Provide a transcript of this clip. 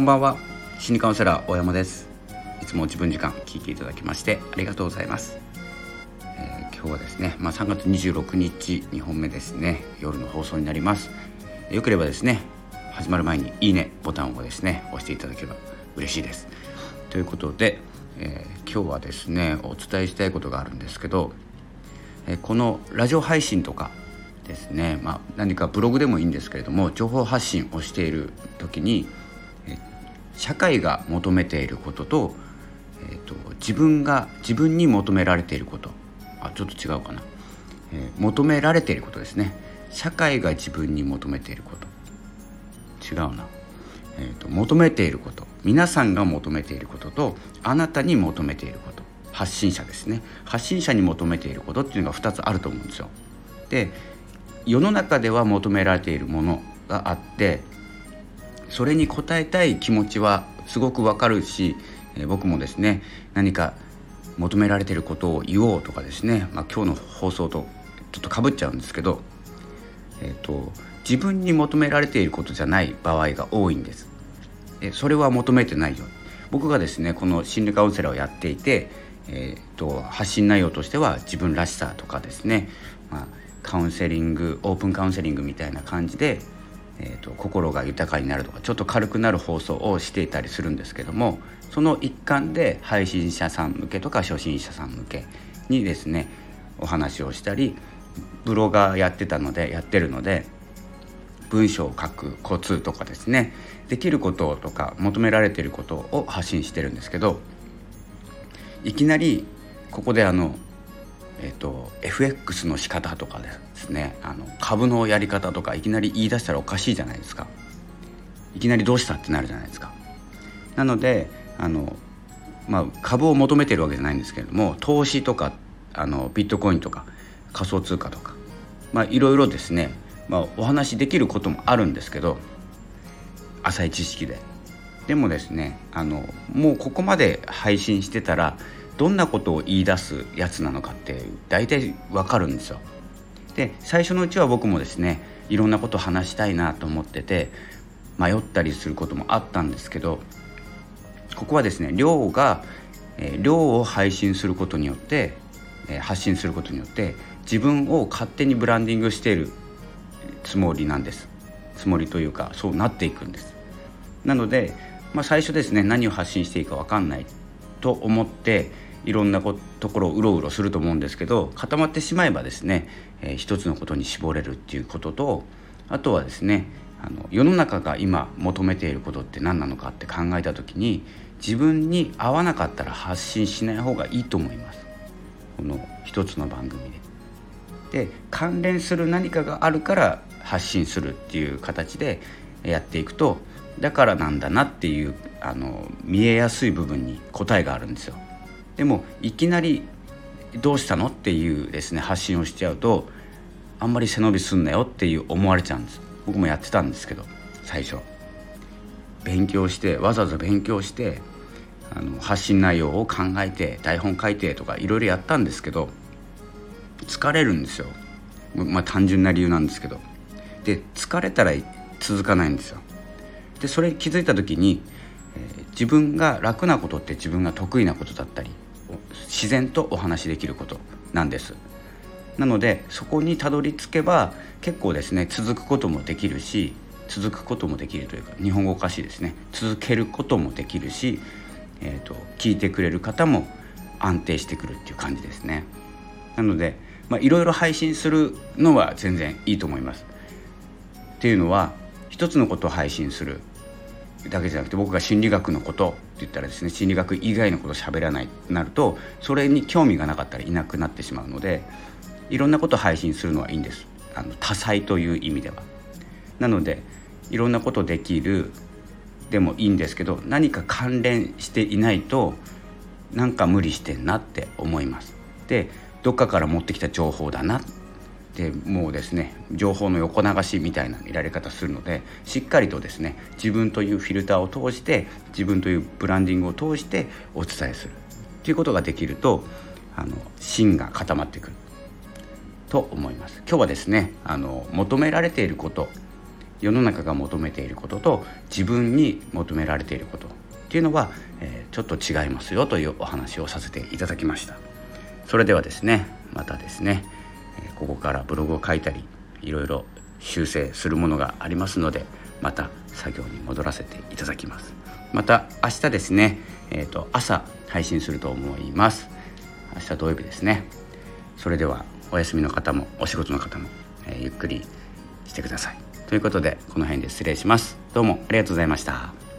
こんばんは。心理カウンセラー大山です。いつも自分時間聞いていただきましてありがとうございます、えー、今日はですねまあ、3月26日2本目ですね。夜の放送になります。よければですね始まる前にいいねボタンをですね押していただければ嬉しいです。ということで、えー、今日はですねお伝えしたいことがあるんですけど、えー、このラジオ配信とかですね、まあ、何かブログでもいいんですけれども情報発信をしている時に社会が求めていることと,、えーと、自分が自分に求められていること。あちょっと違うかな、えー、求められていることですね。社会が自分に求めていること。違うな、えーと、求めていること。皆さんが求めていることとあなたに求めていること。発信者ですね。発信者に求めていることっていうのが2つあると思うんですよ。で世の中では求められているものがあってそれに応えたい気持ちはすごくわかるし、えー、僕もですね何か求められてることを言おうとかですね、まあ、今日の放送とちょっとかぶっちゃうんですけど、えーと、自分に求められていることじゃない場合が多いんです。えそれは求めてないよ僕がですねこの心理カウンセラーをやっていて、えーと発信内容としては自分らしさとかですね、まあ、カウンセリングオープンカウンセリングみたいな感じで、えーと、心が豊かになるとかちょっと軽くなる放送をしていたりするんですけどもその一環で配信者さん向けとか初心者さん向けにですねお話をしたりブロガーやってたのでやってるので文章を書くコツとかですねできることとか求められてることを発信してるんですけどいきなりここであのえーと、FX の仕方とかですね。あの株のやり方とかいきなり言い出したらおかしいじゃないですか。いきなりどうしたってなるじゃないですか。なのであの、まあ、株を求めてるわけじゃないんですけれども投資とかあのビットコインとか仮想通貨とかまあいろいろですね、まあ、お話しできることもあるんですけど浅い知識で。でもですねあのもうここまで配信してたらどんなことを言い出すやつなのかって大体わかるんですよ。で最初のうちは僕もですねいろんなことを話したいなと思ってて迷ったりすることもあったんですけどここはですね量が、えー、量を配信することによって、えー、発信することによって自分を勝手にブランディングしているつもりなんですつもりというかそうなっていくんですなので、まあ、最初ですね何を発信していいか分かんないと思っていろんなこところをうろうろすると思うんですけど固まってしまえばですね、えー、一つのことに絞れるっていうこととあとはですねあの世の中が今求めていることって何なのかって考えた時に自分に合わなかったら発信しない方がいいと思いますこの一つの番組で。で関連する何かがあるから発信するっていう形でやっていくとだからなんだなっていうあの見えやすい部分に答えがあるんですよ。でもいきなり「どうしたの?」っていうですね発信をしちゃうとあんまり背伸びすんなよっていう思われちゃうんです。僕もやってたんですけど最初。勉強してわざわざ勉強してあの発信内容を考えて台本書いてとかいろいろやったんですけど疲れるんですよ。まあ単純な理由なんですけど。で疲れたら続かないんですよ。でそれ気づいた時に、えー、自分が楽なことって自分が得意なことだったり自然とお話しできることなんです。なのでそこにたどり着けば結構ですね続くこともできるし続くこともできるというか日本語おかしいですね。続けることもできるし、えーと、聞いてくれる方も安定してくるっていう感じですね。なのでいろいろ配信するのは全然いいと思います。っていうのは一つのことを配信する。だけじゃなくて僕が心理学のことって言ったらですね心理学以外のことを喋らないとなるとそれに興味がなかったらいなくなってしまうのでいろんなことを配信するのはいいんですあの多彩という意味では。なのでいろんなことできるでもいいんですけど何か関連していないとなんか無理してんなって思います。でどっかから持ってきた情報だなでもうですね情報の横流しみたいな見られ方するのでしっかりとですね自分というフィルターを通して自分というブランディングを通してお伝えする。ということができるとあの芯が固まってくる。と思います。今日はですねあの求められていること世の中が求めていることと自分に求められていること。っていうのは、えー、ちょっと違いますよというお話をさせていただきました。それではですねまたですね、ここからブログを書いたりいろいろ修正するものがありますのでまた作業に戻らせていただきます。また明日ですね、えーと、朝配信すると思います。明日土曜日ですね。それではお休みの方もお仕事の方も、えー、ゆっくりしてください。ということでこの辺で失礼します。どうもありがとうございました。